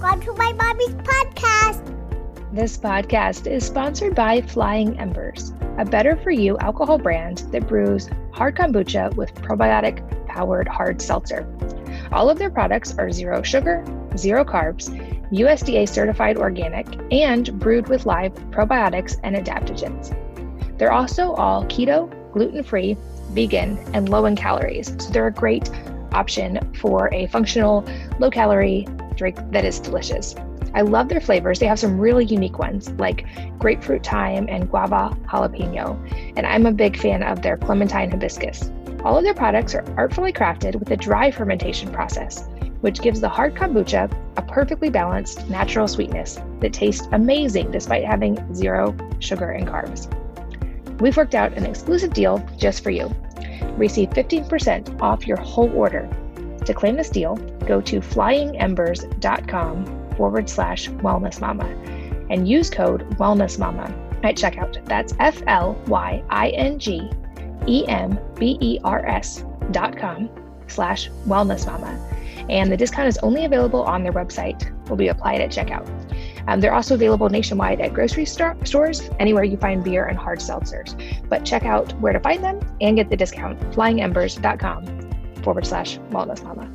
Welcome to my mommy's podcast. This podcast is sponsored by Flying Embers, a better for you alcohol brand that brews hard kombucha with probiotic powered hard seltzer. All of their products are zero sugar, zero carbs, USDA certified organic, and brewed with live probiotics and adaptogens. They're also all keto, gluten free, vegan, and low in calories, so they're a great option for a functional, low calorie drink that is delicious. I love their flavors. They have some really unique ones like grapefruit thyme and guava jalapeno, and I'm a big fan of their clementine hibiscus. All of their products are artfully crafted with a dry fermentation process, which gives the hard kombucha a perfectly balanced natural sweetness that tastes amazing despite having zero sugar and carbs. We've worked out an exclusive deal just for you. Receive 15% off your whole order. To claim this deal, go to flyingembers.com forward slash wellness mama and use code wellness mama at checkout. That's F L Y I N G E M B E R S dot com slash wellness mama. And the discount is only available on their website, will be applied at checkout. Um, they're also available nationwide at grocery store, stores, anywhere you find beer and hard seltzers. But check out where to find them and get the discount flyingembers.com forward slash wellness mama.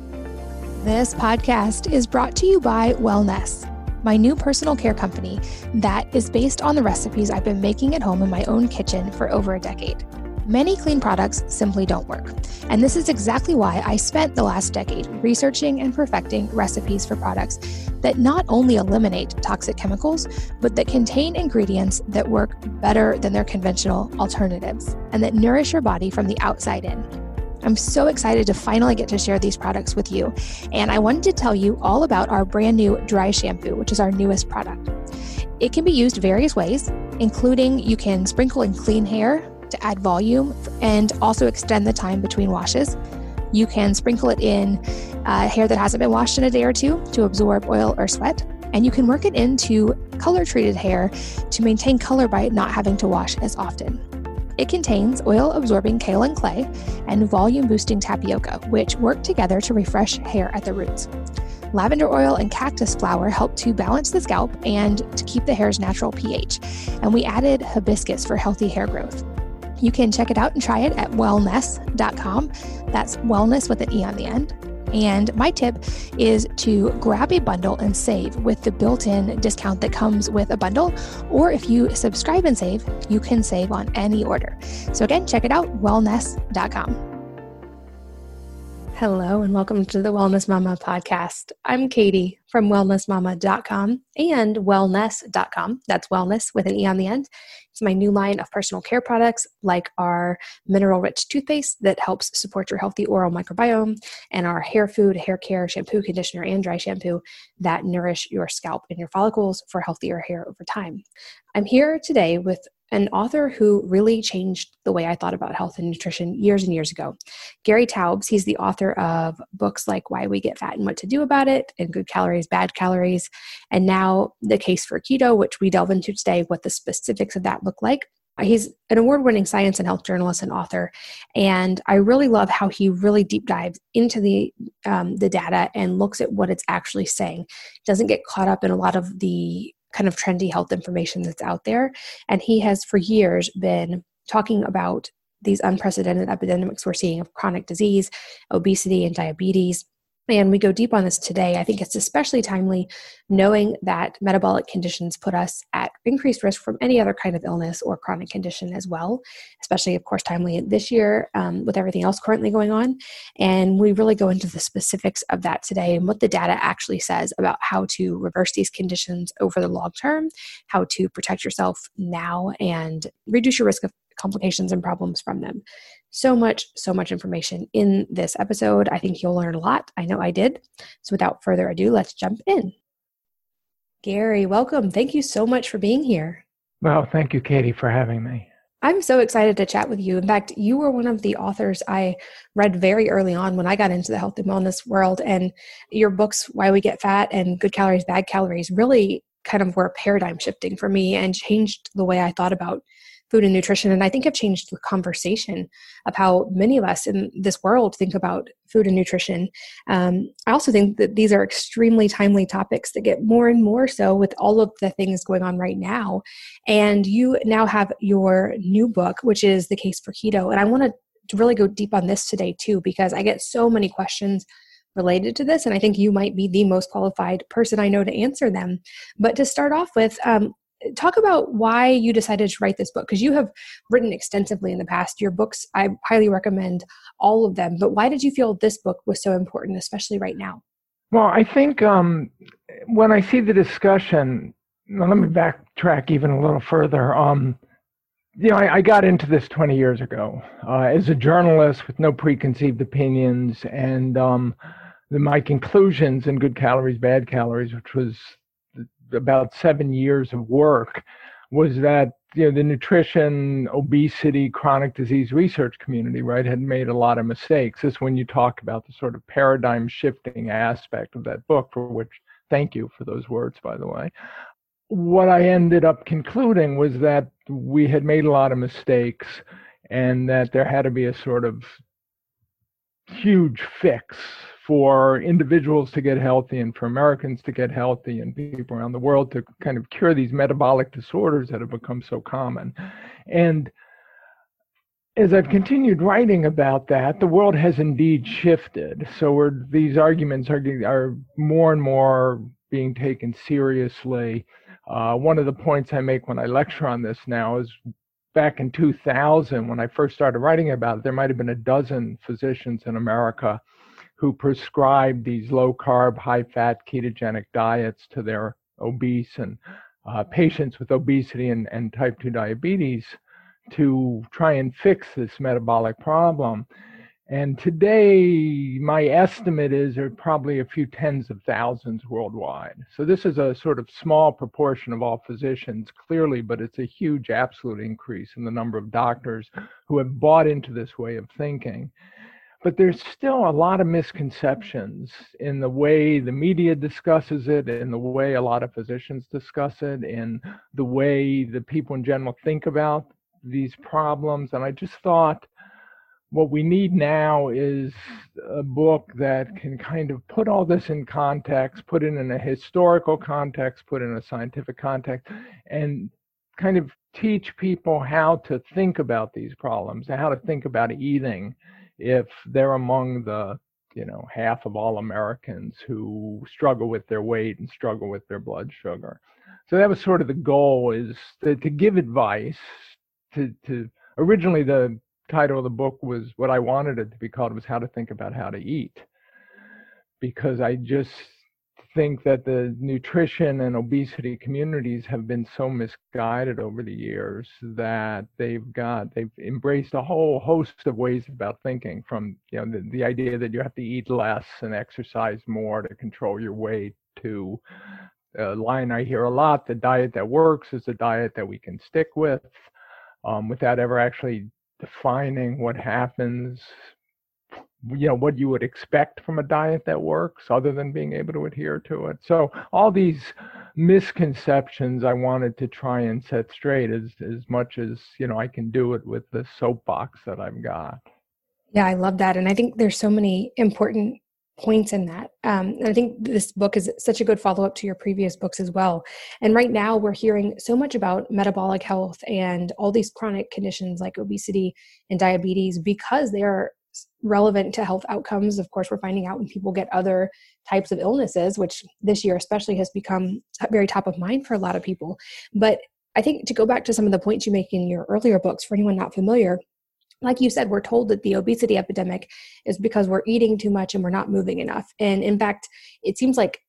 This podcast is brought to you by Wellnesse, my new personal care company that is based on the recipes I've been making at home in my own kitchen for over a decade. Many clean products simply don't work. And this is exactly why I spent the last decade researching and perfecting recipes for products that not only eliminate toxic chemicals, but that contain ingredients that work better than their conventional alternatives and that nourish your body from the outside in. I'm so excited to finally get to share these products with you. And I wanted to tell you all about our brand new dry shampoo, which is our newest product. It can be used various ways, including you can sprinkle in clean hair to add volume and also extend the time between washes. You can sprinkle it in uh, hair that hasn't been washed in a day or two to absorb oil or sweat. And you can work it into color treated hair to maintain color by not having to wash as often. It contains oil absorbing kaolin clay and volume boosting tapioca, which work together to refresh hair at the roots. Lavender oil and cactus flower help to balance the scalp and to keep the hair's natural pH. And we added hibiscus for healthy hair growth. You can check it out and try it at wellnesse.com. That's wellness with an E on the end. And my tip is to grab a bundle and save with the built in discount that comes with a bundle. Or if you subscribe and save, you can save on any order. So again, check it out wellnesse.com. Hello, and welcome to the Wellness Mama podcast. I'm Katie from wellnessmama.com and wellnesse.com. That's wellness with an E on the end. My new line of personal care products like our mineral rich toothpaste that helps support your healthy oral microbiome, and our hair food, hair care, shampoo, conditioner, and dry shampoo that nourish your scalp and your follicles for healthier hair over time. I'm here today with an author who really changed the way I thought about health and nutrition years and years ago. Gary Taubes, he's the author of books like Why We Get Fat and What to Do About It, and Good Calories, Bad Calories, and now The Case for Keto, which we delve into today, what the specifics of that look like. He's an award winning science and health journalist and author. And I really love how he really deep dives into the, um, the data and looks at what it's actually saying. Doesn't get caught up in a lot of the kind of trendy health information that's out there. And he has for years been talking about these unprecedented epidemics we're seeing of chronic disease, obesity, and diabetes. And we go deep on this today. I think it's especially timely knowing that metabolic conditions put us at increased risk from any other kind of illness or chronic condition as well, especially, of course, timely this year um, with everything else currently going on. And we really go into the specifics of that today and what the data actually says about how to reverse these conditions over the long term, how to protect yourself now, and reduce your risk of complications and problems from them. So much, so much information in this episode. I think you'll learn a lot. I know I did. So without further ado, let's jump in. Gary, welcome. Thank you so much for being here. Well, thank you, Katie, for having me. I'm so excited to chat with you. In fact, you were one of the authors I read very early on when I got into the health and wellness world. And your books, Why We Get Fat and Good Calories, Bad Calories, really kind of were paradigm shifting for me and changed the way I thought about food and nutrition, and I think have changed the conversation of how many of us in this world think about food and nutrition. Um, I also think that these are extremely timely topics that get more and more so with all of the things going on right now. And you now have your new book, which is The Case for Keto. And I want to really go deep on this today, too, because I get so many questions related to this, and I think you might be the most qualified person I know to answer them. But to start off with, um, talk about why you decided to write this book because you have written extensively in the past. Your books i highly recommend all of them but why did you feel this book was so important especially right now? Well i think um, when i see the discussion let me backtrack even a little further um, you know I, I, got into this 20 years ago uh, as a journalist with no preconceived opinions and um, the, my conclusions in good calories bad calories which was about seven years of work was that you know the nutrition obesity chronic disease research community right had made a lot of mistakes. This is when you talk about the sort of paradigm shifting aspect of that book for which thank you for those words by the way what i ended up concluding was that we had made a lot of mistakes and that there had to be a sort of huge fix for individuals to get healthy and for Americans to get healthy and people around the world to kind of cure these metabolic disorders that have become so common. And as I've continued writing about that, the world has indeed shifted. So these arguments are, are more and more being taken seriously. Uh, one of the points I make when I lecture on this now is back in 2000, when I first started writing about it, there might have been a dozen physicians in America who prescribe these low carb, high fat ketogenic diets to their obese and uh, patients with obesity and, and type 2 diabetes to try and fix this metabolic problem. And today, my estimate is there are probably a few tens of thousands worldwide. So, this is a sort of small proportion of all physicians, clearly, but it's a huge absolute increase in the number of doctors who have bought into this way of thinking. But there's still a lot of misconceptions in the way the media discusses it, in the way a lot of physicians discuss it, in the way the people in general think about these problems. And I just thought what we need now is a book that can kind of put all this in context, put it in a historical context, put it in a scientific context, and kind of teach people how to think about these problems, how to think about eating if they're among the you know half of all Americans who struggle with their weight and struggle with their blood sugar. So that was sort of the goal is to, to give advice to to originally the title of the book was what I wanted it to be called was how to think about how to eat because I just think that the nutrition and obesity communities have been so misguided over the years that they've got they've embraced a whole host of ways about thinking from you know the, the idea that you have to eat less and exercise more to control your weight to a line I hear a lot the diet that works is a diet that we can stick with um, without ever actually defining what happens you know what you would expect from a diet that works other than being able to adhere to it. So all these misconceptions i wanted to try and set straight as as much as you know i can do it with the soapbox that i've got. Yeah i love that and i think there's so many important points in that um, and i think this book is such a good follow-up to your previous books as well and right now we're hearing so much about metabolic health and all these chronic conditions like obesity and diabetes because they are relevant to health outcomes. Of course, we're finding out when people get other types of illnesses, which this year especially has become very top of mind for a lot of people. But I think to go back to some of the points you make in your earlier books, for anyone not familiar, like you said, we're told that the obesity epidemic is because we're eating too much and we're not moving enough. And in fact, it seems like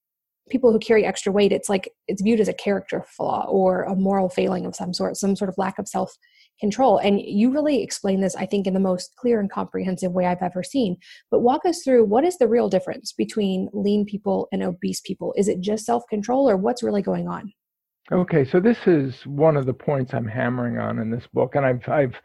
people who carry extra weight, it's like it's viewed as a character flaw or a moral failing of some sort, some sort of lack of self control. And you really explain this, I think, in the most clear and comprehensive way I've ever seen. But walk us through what is the real difference between lean people and obese people? Is it just self control or what's really going on? Okay, so this is one of the points I'm hammering on in this book, and I've I've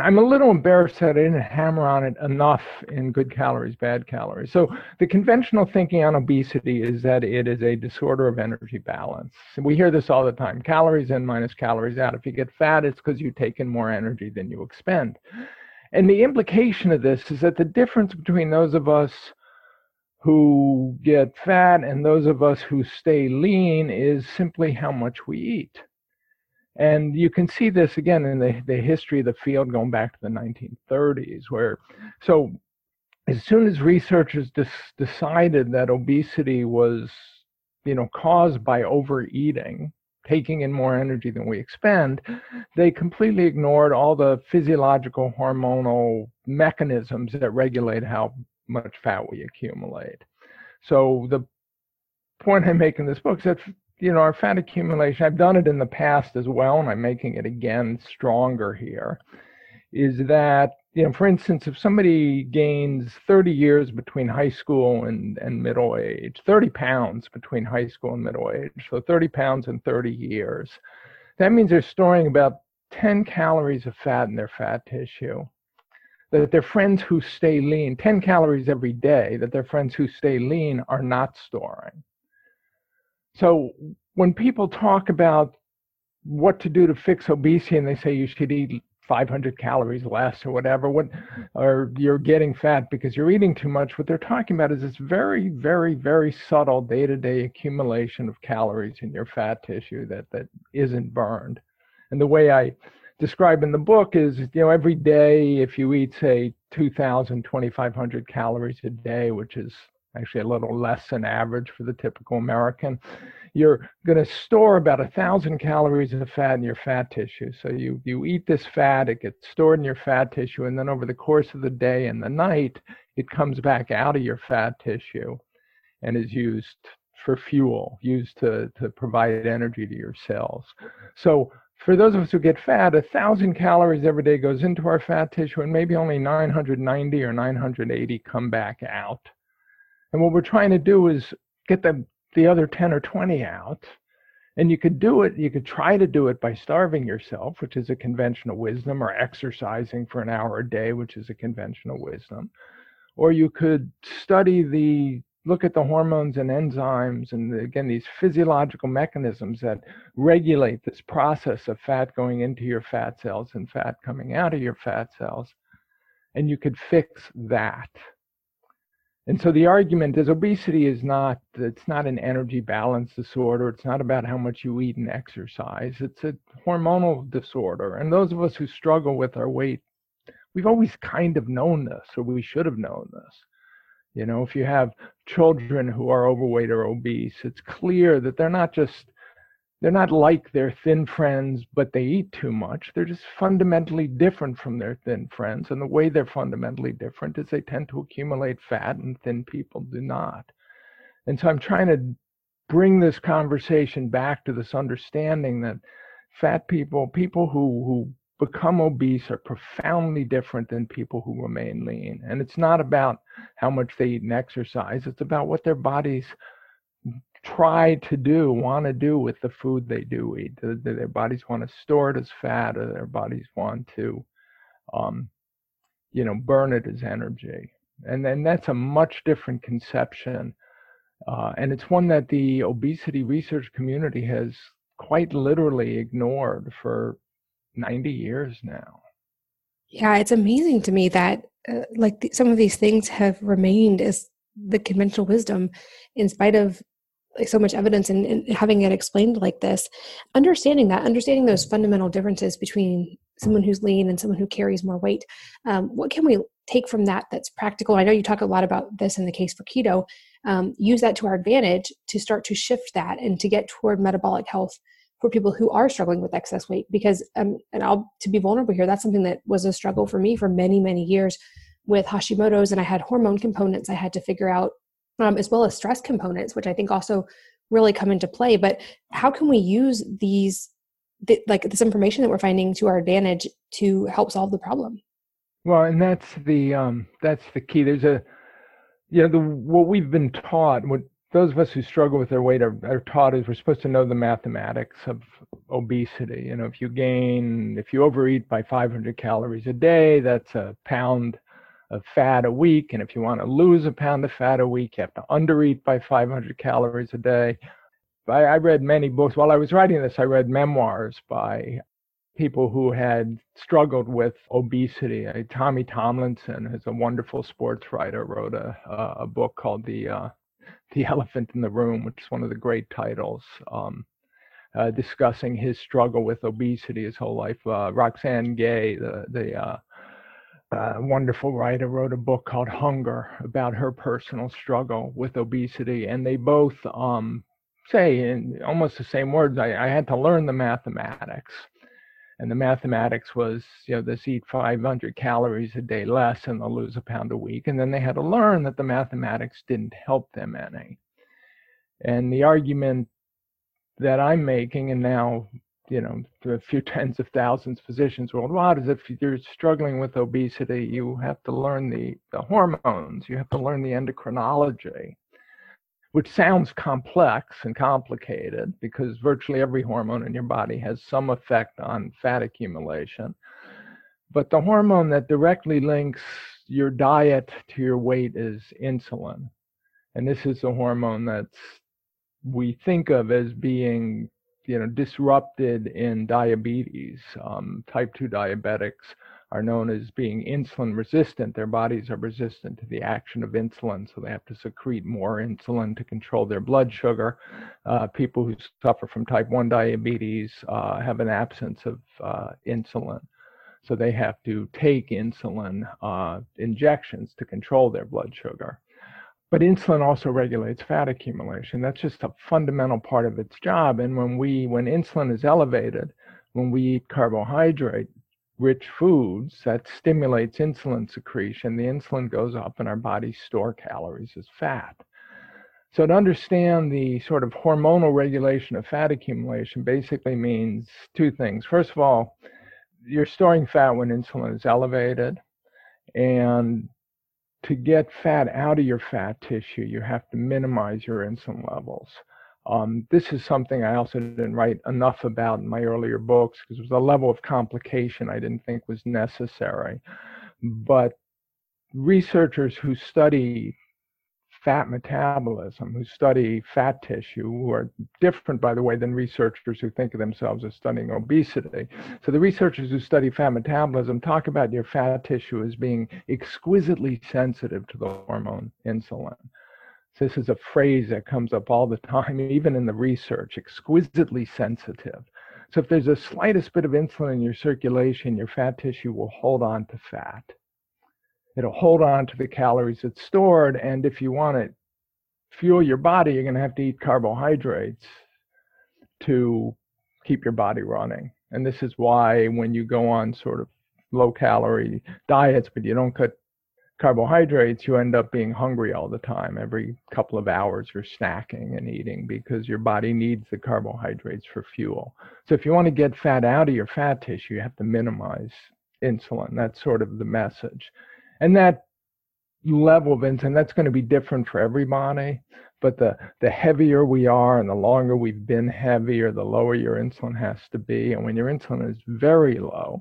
I'm a little embarrassed that I didn't hammer on it enough in good calories, bad calories. So the conventional thinking on obesity is that it is a disorder of energy balance. We hear this all the time: calories in minus calories out. If you get fat, it's because you take in more energy than you expend. And the implication of this is that the difference between those of us who get fat and those of us who stay lean is simply how much we eat. And you can see this again in the, the history of the field going back to the 1930s, where so as soon as researchers des- decided that obesity was, you know, caused by overeating, taking in more energy than we expend, they completely ignored all the physiological hormonal mechanisms that regulate how much fat we accumulate. So the point I make in this book is that you know, our fat accumulation, I've done it in the past as well, and I'm making it again stronger here, is that, you know, for instance, if somebody gains 30 years between high school and, and middle age, 30 pounds between high school and middle age, so 30 pounds in 30 years, that means they're storing about 10 calories of fat in their fat tissue. That their friends who stay lean, 10 calories every day, that their friends who stay lean are not storing. So when people talk about what to do to fix obesity and they say you should eat 500 calories less or whatever, what, or you're getting fat because you're eating too much, what they're talking about is this very, very, very subtle day to day accumulation of calories in your fat tissue that, that isn't burned. And the way I describe in the book is, you know, every day, if you eat, say, 2,000, 2,500 calories a day, which is actually a little less than average for the typical American. You're going to store about a thousand calories of fat in your fat tissue. So you you eat this fat, it gets stored in your fat tissue, and then over the course of the day and the night, it comes back out of your fat tissue, and is used for fuel, used to to provide energy to your cells. So for those of us who get fat, a thousand calories every day goes into our fat tissue, and maybe only 990 or 980 come back out. And what we're trying to do is get the, the other 10 or 20 out. And you could do it, you could try to do it by starving yourself, which is a conventional wisdom, or exercising for an hour a day, which is a conventional wisdom. Or you could study the, look at the hormones and enzymes, and the, again, these physiological mechanisms that regulate this process of fat going into your fat cells and fat coming out of your fat cells. And you could fix that and so the argument is obesity is not it's not an energy balance disorder. It's not about how much you eat and exercise. It's a hormonal disorder. And those of us who struggle with our weight we've always kind of known this or we should have known this. You know if you have children who are overweight or obese it's clear that they're not just they're not like their thin friends, but they eat too much. They're just fundamentally different from their thin friends. And the way they're fundamentally different is they tend to accumulate fat, and thin people do not. And so I'm trying to bring this conversation back to this understanding that fat people, people who, who become obese, are profoundly different than people who remain lean. And it's not about how much they eat and exercise, it's about what their bodies try to do, want to do with the food they do eat. Do their bodies want to store it as fat, or their bodies want to, um, you know, burn it as energy. And then that's a much different conception. Uh, and it's one that the obesity research community has quite literally ignored for 90 years now. Yeah, it's amazing to me that uh, like the, some of these things have remained as the conventional wisdom in spite of like so much evidence and, having it explained like this understanding that understanding those fundamental differences between someone who's lean and someone who carries more weight um, what can we take from that that's practical? I know you talk a lot about this in the case for keto um, use that to our advantage to start to shift that and to get toward metabolic health for people who are struggling with excess weight because um, and i'll to be vulnerable here that's something that was a struggle for me for many many years with hashimoto's and i had hormone components i had to figure out um, as well as stress components, which I think also really come into play. But how can we use these, th- like this information that we're finding to our advantage to help solve the problem? Well, and that's the um, that's the key. There's a, you know, the what we've been taught, what those of us who struggle with their weight are, are taught is we're supposed to know the mathematics of obesity. You know, if you gain, if you overeat by 500 calories a day, that's a pound of fat a week. And if you want to lose a pound of fat a week, you have to undereat by 500 calories a day. I, I read many books. While I was writing this, I read memoirs by people who had struggled with obesity. Uh, Tommy Tomlinson, who's a wonderful sports writer, wrote a, a book called The uh, The Elephant in the Room, which is one of the great titles, um, uh, discussing his struggle with obesity his whole life. Uh, Roxane Gay, the the uh, wonderful writer, wrote a book called Hunger about her personal struggle with obesity, and they both um, say in almost the same words. I, I had to learn the mathematics and the mathematics was you know this eat 500 calories a day less and they'll lose a pound a week and then they had to learn that the mathematics didn't help them any and the argument that i'm making and now you know a few tens of thousands of physicians worldwide is if you're struggling with obesity you have to learn the, the hormones you have to learn the endocrinology which sounds complex and complicated because virtually every hormone in your body has some effect on fat accumulation. But the hormone that directly links your diet to your weight is insulin. And this is a hormone that's we think of as being you know disrupted in diabetes. Um, type 2 diabetics are known as being insulin resistant. Their bodies are resistant to the action of insulin, so they have to secrete more insulin to control their blood sugar. Uh, people who suffer from type 1 diabetes uh, have an absence of uh, insulin. So they have to take insulin uh, injections to control their blood sugar. But insulin also regulates fat accumulation. That's just a fundamental part of its job. And when we, when insulin is elevated, when we eat carbohydrate, rich foods that stimulates insulin secretion, the insulin goes up and our bodies store calories as fat. So to understand the sort of hormonal regulation of fat accumulation basically means two things. First of all, you're storing fat when insulin is elevated. And to get fat out of your fat tissue, you have to minimize your insulin levels. Um, this is something I also didn't write enough about in my earlier books because it was a level of complication I didn't think was necessary. But researchers who study fat metabolism, who study fat tissue, who are different, by the way, than researchers who think of themselves as studying obesity. So the researchers who study fat metabolism talk about your fat tissue as being exquisitely sensitive to the hormone insulin. This is a phrase that comes up all the time, even in the research, exquisitely sensitive. So if there's the slightest bit of insulin in your circulation, your fat tissue will hold on to fat. It'll hold on to the calories it's stored. And if you want to fuel your body, you're going to have to eat carbohydrates to keep your body running. And this is why when you go on sort of low calorie diets, but you don't cut carbohydrates, you end up being hungry all the time. Every couple of hours, you're snacking and eating because your body needs the carbohydrates for fuel. So, if you want to get fat out of your fat tissue, you have to minimize insulin. That's sort of the message. And that level of insulin, that's going to be different for everybody. But the, the heavier we are and the longer we've been heavier, the lower your insulin has to be. And when your insulin is very low,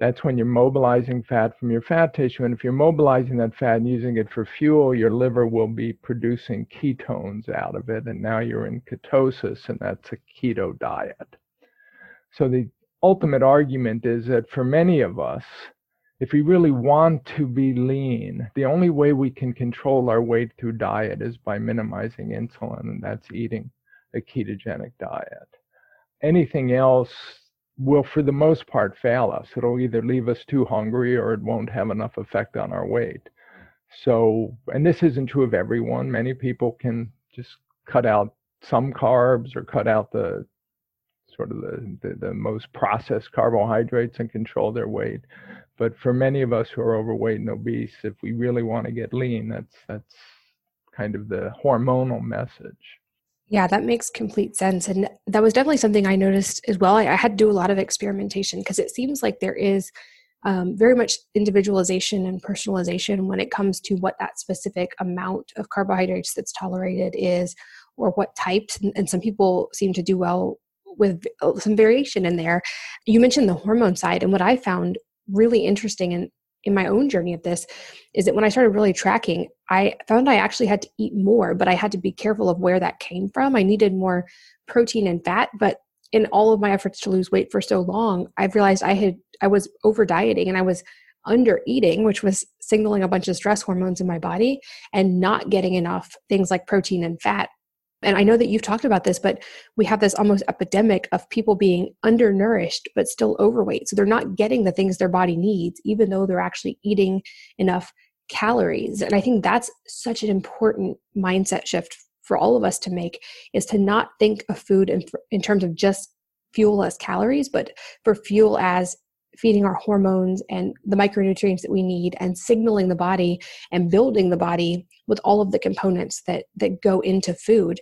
that's when you're mobilizing fat from your fat tissue. And if you're mobilizing that fat and using it for fuel, your liver will be producing ketones out of it. And now you're in ketosis, and that's a keto diet. So the ultimate argument is that for many of us, if we really want to be lean, the only way we can control our weight through diet is by minimizing insulin, and that's eating a ketogenic diet. Anything else will, for the most part, fail us. It'll either leave us too hungry or it won't have enough effect on our weight. So, and this isn't true of everyone. Many people can just cut out some carbs or cut out the sort of the, the, the, most processed carbohydrates and control their weight. But for many of us who are overweight and obese, if we really want to get lean, that's that's kind of the hormonal message. Yeah, that makes complete sense. And that was definitely something I noticed as well. I, I had to do a lot of experimentation because it seems like there is um, very much individualization and personalization when it comes to what that specific amount of carbohydrates that's tolerated is or what types. And, and some people seem to do well with uh, some variation in there. You mentioned the hormone side, and what I found really interesting in, in my own journey of this is that when I started really tracking, I found I actually had to eat more, but I had to be careful of where that came from. I needed more protein and fat, but in all of my efforts to lose weight for so long, I've realized I had I was over dieting and I was under eating, which was signaling a bunch of stress hormones in my body and not getting enough things like protein and fat. And I know that you've talked about this, but we have this almost epidemic of people being undernourished but still overweight. So they're not getting the things their body needs, even though they're actually eating enough calories. And I think that's such an important mindset shift for all of us to make is to not think of food in, in terms of just fuel as calories, but for fuel as feeding our hormones and the micronutrients that we need and signaling the body and building the body with all of the components that that go into food.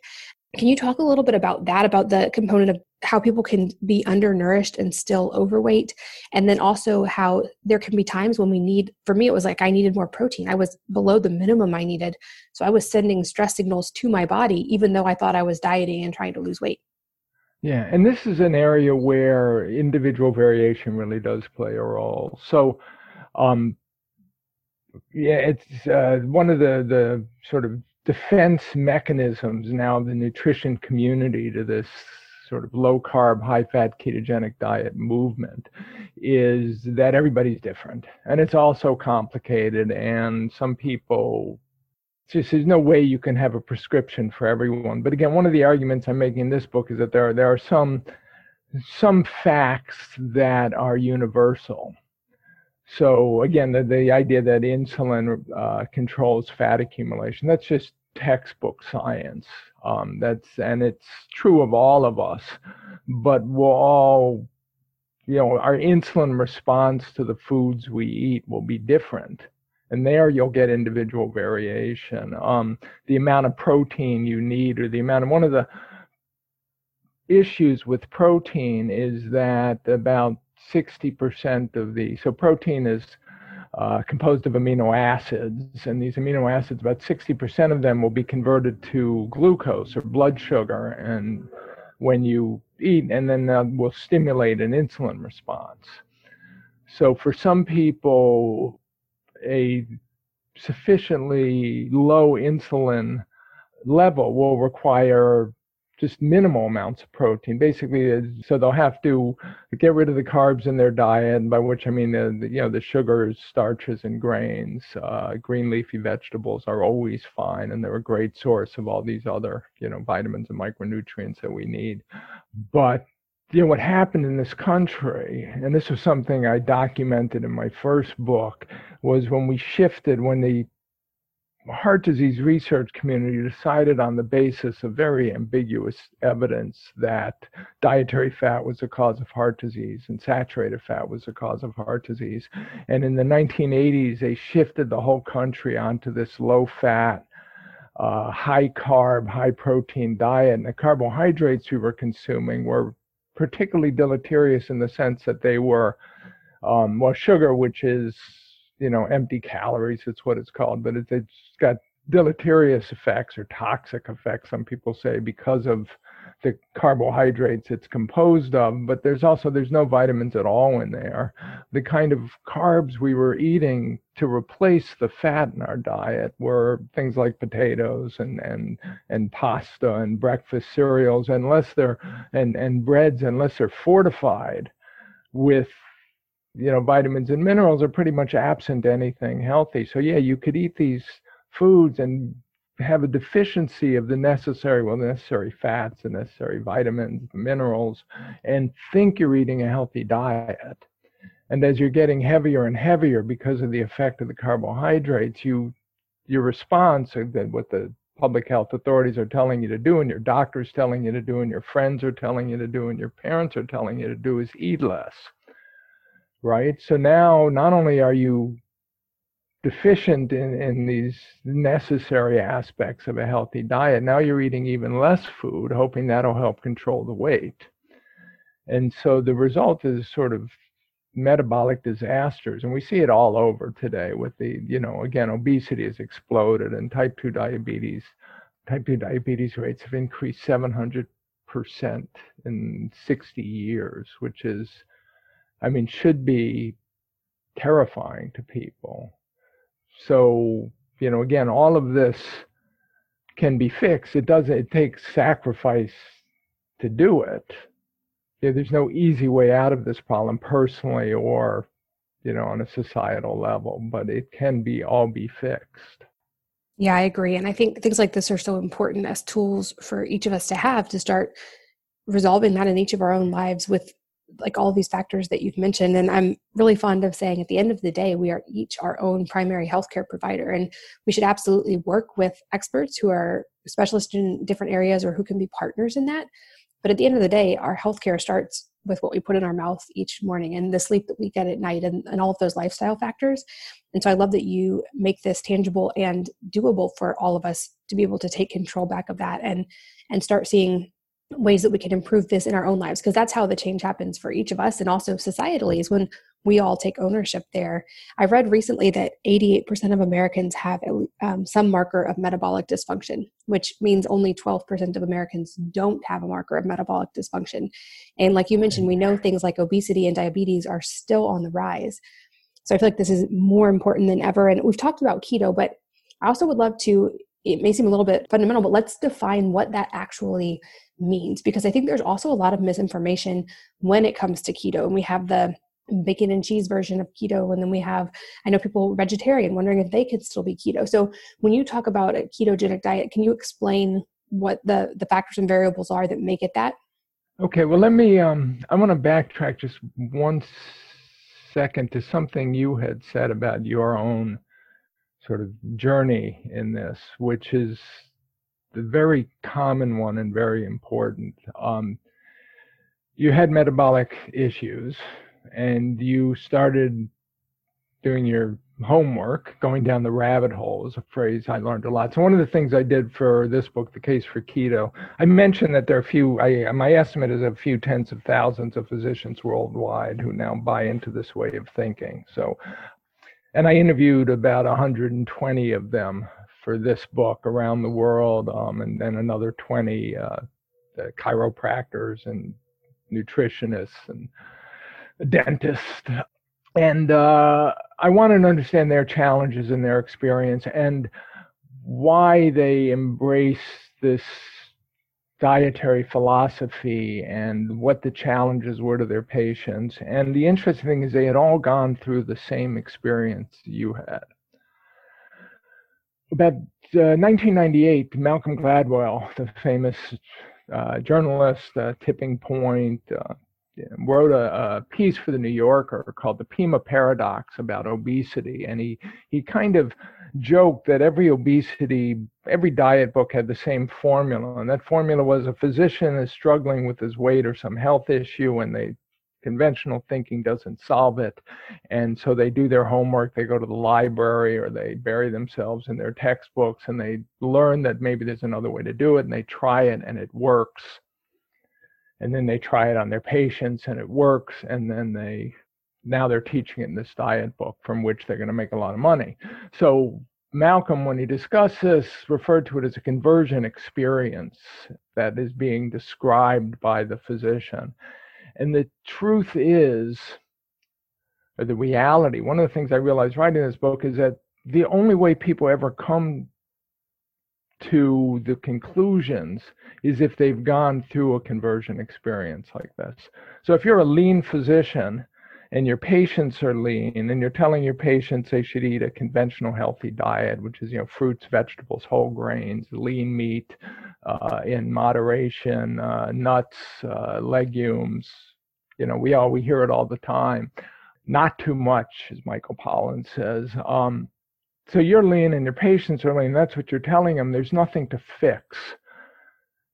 Can you talk a little bit about that about the component of how people can be undernourished and still overweight? And then also how there can be times when we need for me it was like i needed more protein. I was below the minimum i needed. So i was sending stress signals to my body even though i thought i was dieting and trying to lose weight yeah and this is an area where individual variation really does play a role so um yeah it's uh, one of the the sort of defense mechanisms now of the nutrition community to this sort of low carb, high fat ketogenic diet movement is that everybody's different and it's also complicated. And some people, just there's no way you can have a prescription for everyone. But again, one of the arguments I'm making in this book is that there are, there are some some facts that are universal. So again, the, the idea that insulin uh, controls fat accumulation, that's just textbook science. Um, that's and it's true of all of us, but we'll all, you know, our insulin response to the foods we eat will be different, and there you'll get individual variation. Um, the amount of protein you need, or the amount of one of the issues with protein is that about 60% of the so protein is uh, composed of amino acids, and these amino acids, about 60% of them will be converted to glucose or blood sugar, and when you eat, and then that will stimulate an insulin response. So for some people, a sufficiently low insulin level will require just minimal amounts of protein. Basically, uh, so they'll have to get rid of the carbs in their diet, by which I mean the, the you know the sugars, starches, and grains. Uh, green leafy vegetables are always fine, and they're a great source of all these other you know vitamins and micronutrients that we need. But you know what happened in this country, and this was something I documented in my first book, was when we shifted when the heart disease research community decided on the basis of very ambiguous evidence that dietary fat was a cause of heart disease and saturated fat was a cause of heart disease. And in the 1980s, they shifted the whole country onto this low fat, uh, high carb, high protein diet. And the carbohydrates we were consuming were particularly deleterious in the sense that they were, um, well, sugar, which is you know empty calories it's what it's called but it's, it's got deleterious effects or toxic effects some people say because of the carbohydrates it's composed of but there's also there's no vitamins at all in there. The kind of carbs we were eating to replace the fat in our diet were things like potatoes and and and pasta and breakfast cereals unless they're and and breads unless they're fortified with you know vitamins and minerals are pretty much absent anything healthy. So yeah you could eat these foods and have a deficiency of the necessary well the necessary fats the necessary vitamins minerals and think you're eating a healthy diet and as you're getting heavier and heavier because of the effect of the carbohydrates you your response that what the public health authorities are telling you to do and your doctor's telling you to do and your friends are telling you to do and your parents are telling you to do is eat less right? So now not only are you deficient in, in these necessary aspects of a healthy diet, now you're eating even less food, hoping that'll help control the weight. And so the result is sort of metabolic disasters and we see it all over today with the you know again obesity has exploded and type 2 diabetes type 2 diabetes rates have increased 700% in 60 years which is i mean should be terrifying to people so you know again all of this can be fixed. It doesn't it takes sacrifice to do it. Yeah, there's no easy way out of this problem personally or you know on a societal level but it can be all be fixed. Yeah i agree and i think things like this are so important as tools for each of us to have to start resolving that in each of our own lives with like all these factors that you've mentioned and i'm really fond of saying at the end of the day we are each our own primary healthcare provider and we should absolutely work with experts who are specialists in different areas or who can be partners in that but at the end of the day, our healthcare starts with what we put in our mouth each morning and the sleep that we get at night and, and all of those lifestyle factors. And so I love that you make this tangible and doable for all of us to be able to take control back of that and and start seeing ways that we can improve this in our own lives because that's how the change happens for each of us and also societally is when we all take ownership there. I read recently that 88% of Americans have um, some marker of metabolic dysfunction, which means only 12% of Americans don't have a marker of metabolic dysfunction. And like you mentioned, we know things like obesity and diabetes are still on the rise. So I feel like this is more important than ever. And we've talked about keto, but I also would love to, it may seem a little bit fundamental, but let's define what that actually means because I think there's also a lot of misinformation when it comes to keto. And we have the bacon and cheese version of keto and then we have i know people vegetarian wondering if they could still be keto so when you talk about a ketogenic diet can you explain what the the factors and variables are that make it that okay well let me um i want to backtrack just one second to something you had said about your own sort of journey in this which is the very common one and very important um you had metabolic issues and you started doing your homework, going down the rabbit hole is a phrase I learned a lot. So one of the things I did for this book, The Case for Keto, I mentioned that there are a few, I, my estimate is a few tens of thousands of physicians worldwide who now buy into this way of thinking. So, and I interviewed about 120 of them for this book around the world, um, and then another 20 uh, chiropractors and nutritionists and dentists. and uh, I wanted to understand their challenges and their experience and why they embrace this dietary philosophy and what the challenges were to their patients. And the interesting thing is they had all gone through the same experience you had. About uh, 1998, Malcolm Gladwell, the famous uh, journalist, uh, Tipping Point, uh, wrote a, a, piece for the New Yorker called "The Pima Paradox" about obesity, and he he kind of joked that every obesity, every diet book had the same formula, and that formula was a physician is struggling with his weight or some health issue, and they conventional thinking doesn't solve it and so they do their homework they go to the library or they bury themselves in their textbooks and they learn that maybe there's another way to do it and they try it and it works. And then they try it on their patients and it works and then they now they're teaching it in this diet book from which they're going to make a lot of money so malcolm when he discussed this referred to it as a conversion experience that is being described by the physician and the truth is or the reality one of the things i realized writing this book is that the only way people ever come to the conclusions is if they've gone through a conversion experience like this. So if you're a lean physician and your patients are lean and you're telling your patients they should eat a conventional healthy diet, which is, you know, fruits, vegetables, whole grains, lean meat uh, in moderation, uh, nuts, uh, legumes, you know, we all, we hear it all the time. Not too much, as Michael Pollan says. Um, so you're lean and your patients are lean. That's what you're telling them. There's nothing to fix.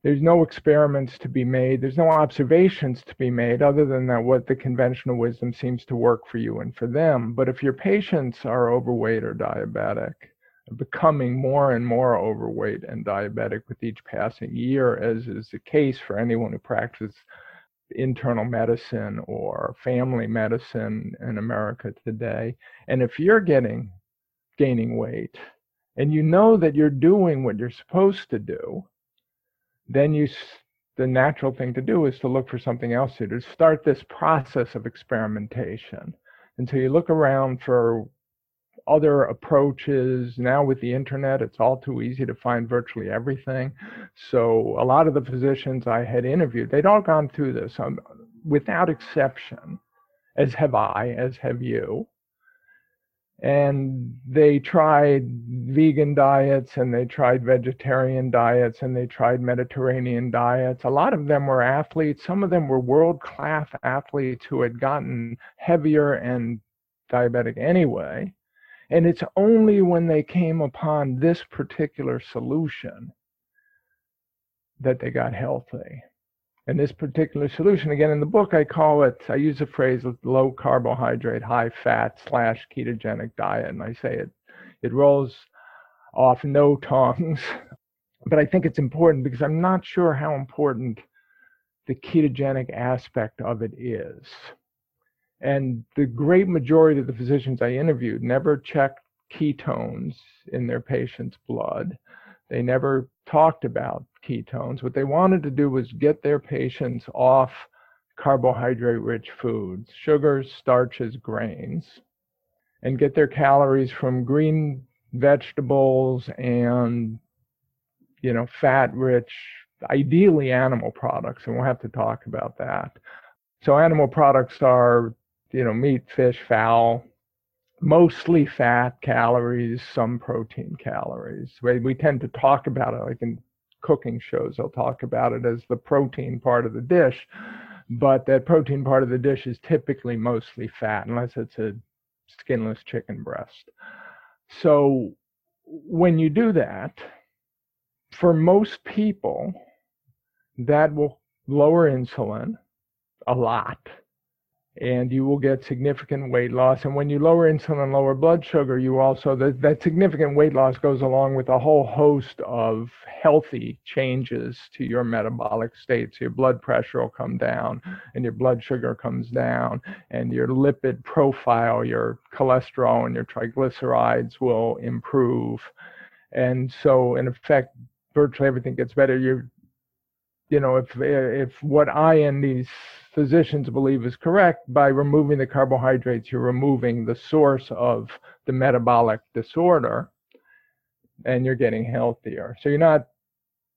There's no experiments to be made. There's no observations to be made other than that what the conventional wisdom seems to work for you and for them. But if your patients are overweight or diabetic, becoming more and more overweight and diabetic with each passing year, as is the case for anyone who practices internal medicine or family medicine in America today. And if you're getting gaining weight and you know that you're doing what you're supposed to do, then you the natural thing to do is to look for something else to do, to start this process of experimentation. And so you look around for other approaches. Now with the internet, it's all too easy to find virtually everything. So a lot of the physicians I had interviewed, they'd all gone through this um, without exception, as have I, as have you and they tried vegan diets and they tried vegetarian diets and they tried Mediterranean diets. A lot of them were athletes. Some of them were world class athletes who had gotten heavier and diabetic anyway. And it's only when they came upon this particular solution that they got healthy and this particular solution again in the book i call it i use the phrase low carbohydrate high fat slash ketogenic diet and i say it it rolls off no tongues. But i think it's important because i'm not sure how important the ketogenic aspect of it is. And the great majority of the physicians i interviewed never checked ketones in their patients blood. They never talked about ketones. What they wanted to do was get their patients off carbohydrate rich foods, sugars, starches, grains, and get their calories from green vegetables and you know fat rich ideally animal products and we'll have to talk about that so animal products are you know meat fish fowl mostly fat calories, some protein calories. We, we tend to talk about it like in cooking shows, they'll talk about it as the protein part of the dish, but that protein part of the dish is typically mostly fat, unless it's a skinless chicken breast. So when you do that, for most people, that will lower insulin a lot and you will get significant weight loss. And when you lower insulin and lower blood sugar, you also, that, that significant weight loss goes along with a whole host of healthy changes to your metabolic state. So your blood pressure will come down and your blood sugar comes down and your lipid profile, your cholesterol and your triglycerides will improve. And so in effect, virtually everything gets better. You're, you know, if, if what I and these physicians believe is correct, by removing the carbohydrates, you're removing the source of the metabolic disorder and you're getting healthier. So you're not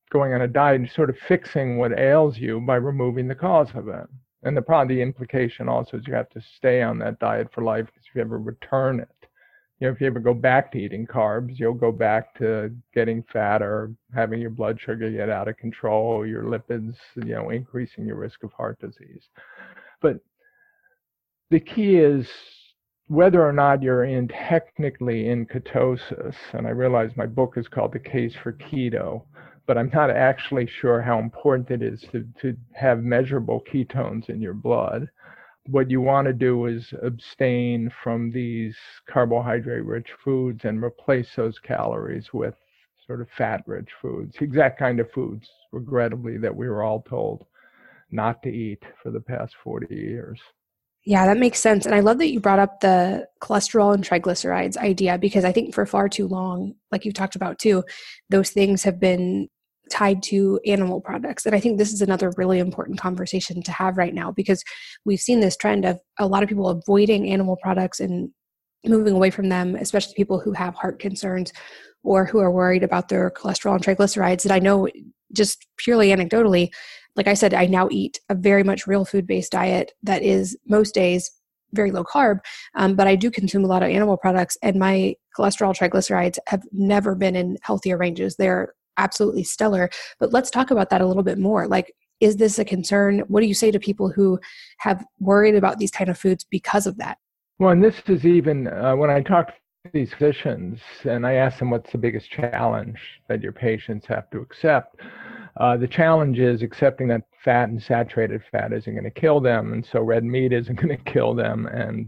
going on a diet, you're sort of fixing what ails you by removing the cause of it. And the problem, the implication also is you have to stay on that diet for life because if you ever return it, you know, if you ever go back to eating carbs, you'll go back to getting fat or having your blood sugar get out of control, your lipids, you know, increasing your risk of heart disease. But the key is whether or not you're in technically in ketosis, and I realize my book is called The Case for Keto, but I'm not actually sure how important it is to, to have measurable ketones in your blood what you want to do is abstain from these carbohydrate rich foods and replace those calories with sort of fat rich foods, exact kind of foods, regrettably, that we were all told not to eat for the past 40 years. Yeah, that makes sense. And I love that you brought up the cholesterol and triglycerides idea because I think for far too long, like you talked about too, those things have been tied to animal products. And I think this is another really important conversation to have right now because we've seen this trend of a lot of people avoiding animal products and moving away from them, especially people who have heart concerns or who are worried about their cholesterol and triglycerides. That I know just purely anecdotally, like I said, I now eat a very much real food based diet that is most days very low carb, um, but I do consume a lot of animal products, and my cholesterol triglycerides have never been in healthier ranges. They're absolutely stellar. But let's talk about that a little bit more. Like, is this a concern? What do you say to people who have worried about these kind of foods because of that? Well, and this is even uh, when I talk to these physicians and I ask them what's the biggest challenge that your patients have to accept. Uh, the challenge is accepting that fat and saturated fat isn't going to kill them, and so red meat isn't going to kill them, and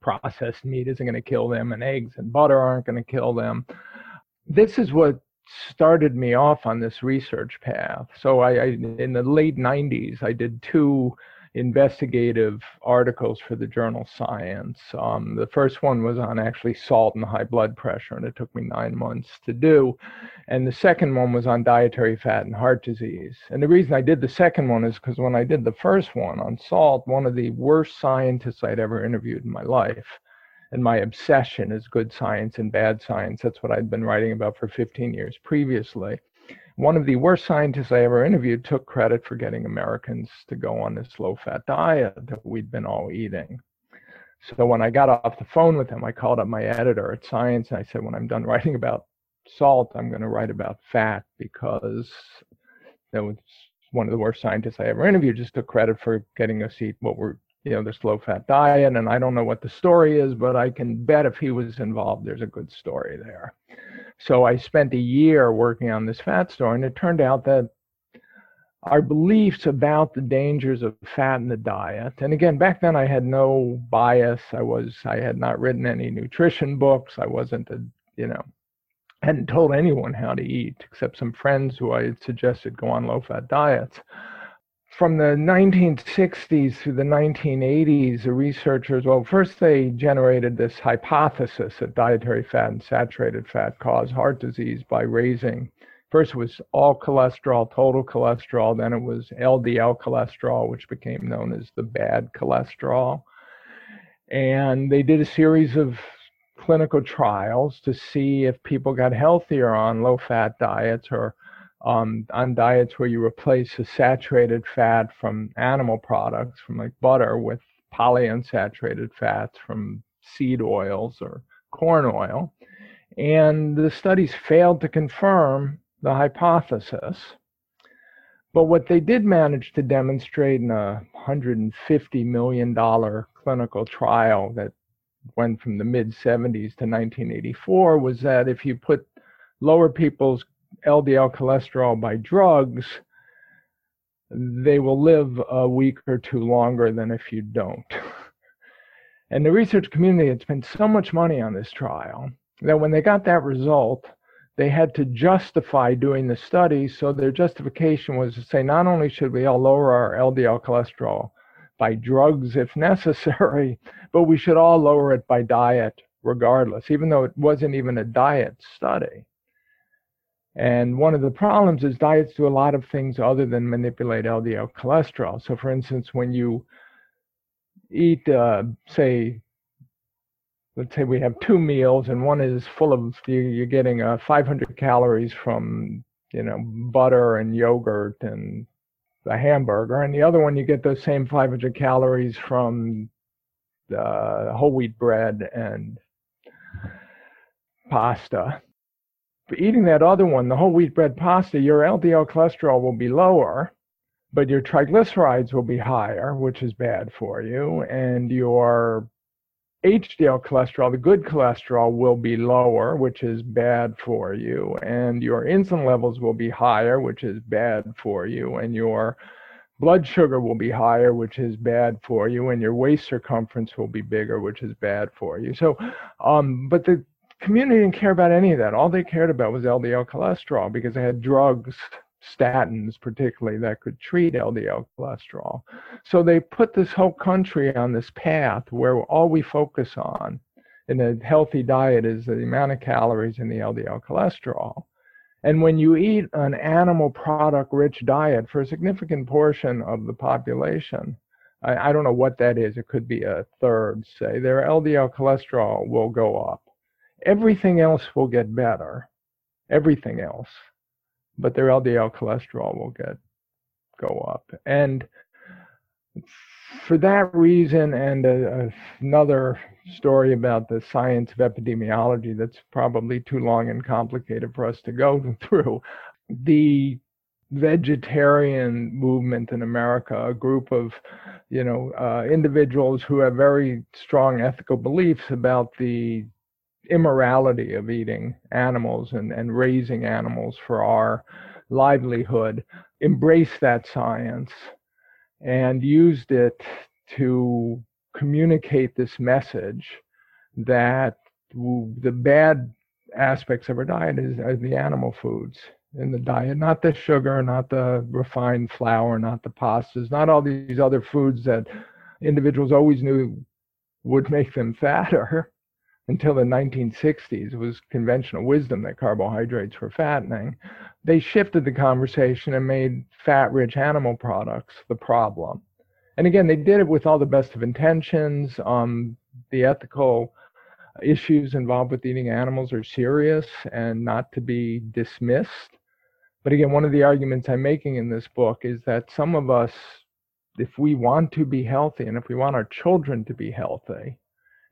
processed meat isn't going to kill them, and eggs and butter aren't going to kill them. This is what started me off on this research path. So I, I, in the late 90s, I did two investigative articles for the journal Science. Um, the first one was on actually salt and high blood pressure, and it took me nine months to do. And the second one was on dietary fat and heart disease. And the reason I did the second one is because when I did the first one on salt, one of the worst scientists I'd ever interviewed in my life, and my obsession is good science and bad science. That's what I'd been writing about for 15 years previously one of the worst scientists I ever interviewed took credit for getting Americans to go on this low fat diet that we'd been all eating. So when I got off the phone with him, I called up my editor at Science and I said, when I'm done writing about salt, I'm going to write about fat because that was one of the worst scientists I ever interviewed, just took credit for getting us eat what we're, you know, this low fat diet. And I don't know what the story is, but I can bet if he was involved, there's a good story there. So I spent a year working on this fat story, and it turned out that our beliefs about the dangers of fat in the diet and again back then i had no bias i was i had not written any nutrition books i wasn't a you know hadn't told anyone how to eat except some friends who i had suggested go on low fat diets from the 1960s through the 1980s, the researchers, well, first they generated this hypothesis that dietary fat and saturated fat cause heart disease by raising, first it was all cholesterol, total cholesterol, then it was LDL cholesterol, which became known as the bad cholesterol. And they did a series of clinical trials to see if people got healthier on low fat diets or um, on diets where you replace the saturated fat from animal products, from like butter, with polyunsaturated fats from seed oils or corn oil. And the studies failed to confirm the hypothesis. But what they did manage to demonstrate in a $150 million clinical trial that went from the mid 70s to 1984 was that if you put lower people's LDL cholesterol by drugs, they will live a week or two longer than if you don't. And the research community had spent so much money on this trial that when they got that result, they had to justify doing the study. So their justification was to say not only should we all lower our LDL cholesterol by drugs if necessary, but we should all lower it by diet regardless, even though it wasn't even a diet study. And one of the problems is diets do a lot of things other than manipulate LDL cholesterol. So, for instance, when you eat, uh, say, let's say we have two meals, and one is full of you're getting uh, 500 calories from you know butter and yogurt and a hamburger, and the other one you get those same 500 calories from uh, whole wheat bread and pasta eating that other one, the whole wheat bread pasta, your LDL cholesterol will be lower, but your triglycerides will be higher, which is bad for you, and your HDL cholesterol, the good cholesterol, will be lower, which is bad for you, and your insulin levels will be higher, which is bad for you, and your blood sugar will be higher, which is bad for you, and your waist circumference will be bigger, which is bad for you. So, um, but the community didn't care about any of that. All they cared about was LDL cholesterol because they had drugs, statins particularly, that could treat LDL cholesterol. So they put this whole country on this path where all we focus on in a healthy diet is the amount of calories in the LDL cholesterol. And when you eat an animal product rich diet for a significant portion of the population, I, I don't know what that is, it could be a third, say, their LDL cholesterol will go up everything else will get better, everything else, but their LDL cholesterol will get go up. And for that reason, and a, another story about the science of epidemiology that's probably too long and complicated for us to go through, the vegetarian movement in America, a group of, you know, uh, individuals who have very strong ethical beliefs about the immorality of eating animals and, and raising animals for our livelihood, embraced that science and used it to communicate this message that the bad aspects of our diet is, are the animal foods. in the diet, not the sugar, not the refined flour, not the pastas, not all these other foods that individuals always knew would make them fatter until the 1960s. It was conventional wisdom that carbohydrates were fattening. They shifted the conversation and made fat rich animal products the problem. And again, they did it with all the best of intentions. Um, the ethical issues involved with eating animals are serious and not to be dismissed. But again, one of the arguments I'm making in this book is that some of us, if we want to be healthy and if we want our children to be healthy,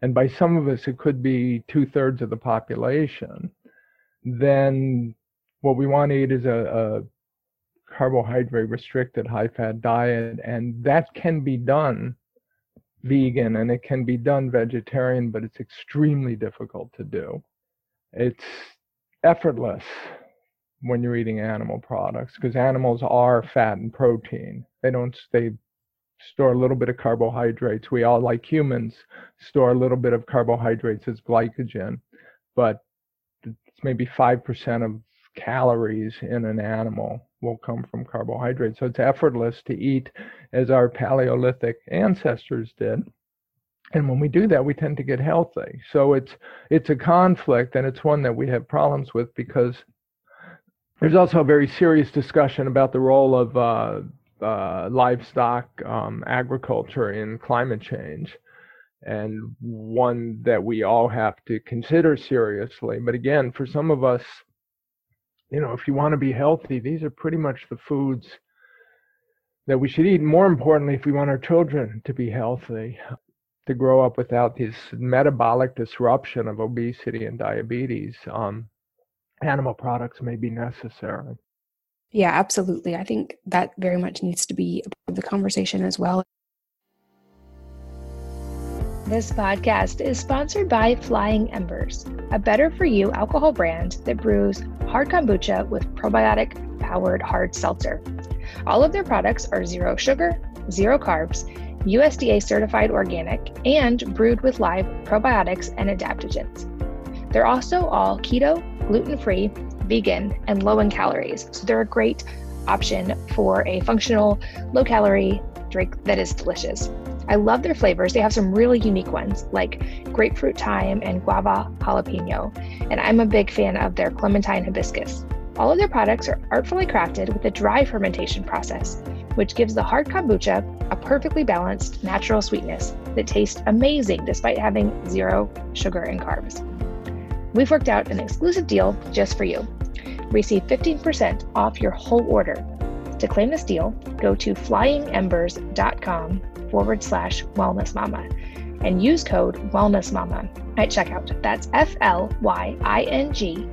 and by some of us it could be two thirds of the population, then what we want to eat is a, a carbohydrate restricted high fat diet, and that can be done vegan and it can be done vegetarian, but it's extremely difficult to do. It's effortless when you're eating animal products because animals are fat and protein. They don't they store a little bit of carbohydrates. We all like humans store a little bit of carbohydrates as glycogen, but it's maybe 5% of calories in an animal will come from carbohydrates. So it's effortless to eat as our Paleolithic ancestors did. And when we do that, we tend to get healthy. So it's it's a conflict, and it's one that we have problems with because there's also a very serious discussion about the role of uh, uh, livestock um, agriculture and climate change, and one that we all have to consider seriously. But again, for some of us, you know, if you want to be healthy, these are pretty much the foods that we should eat. More importantly, if we want our children to be healthy, to grow up without this metabolic disruption of obesity and diabetes, um, animal products may be necessary. Yeah, absolutely. I think that very much needs to be a part of the conversation as well. This podcast is sponsored by Flying Embers, a better for you alcohol brand that brews hard kombucha with probiotic powered hard seltzer. All of their products are zero sugar, zero carbs, USDA certified organic, and brewed with live probiotics and adaptogens. They're also all keto, gluten free, vegan, and low in calories, so they're a great option for a functional, low calorie drink that is delicious. I love their flavors. They have some really unique ones like grapefruit thyme and guava jalapeno. And I'm a big fan of their clementine hibiscus. All of their products are artfully crafted with a dry fermentation process, which gives the hard kombucha a perfectly balanced natural sweetness that tastes amazing despite having zero sugar and carbs. We've worked out an exclusive deal just for you. Receive 15% off your whole order. To claim this deal, go to flyingembers.com forward slash wellness mama and use code wellness mama at checkout. That's F L Y I N G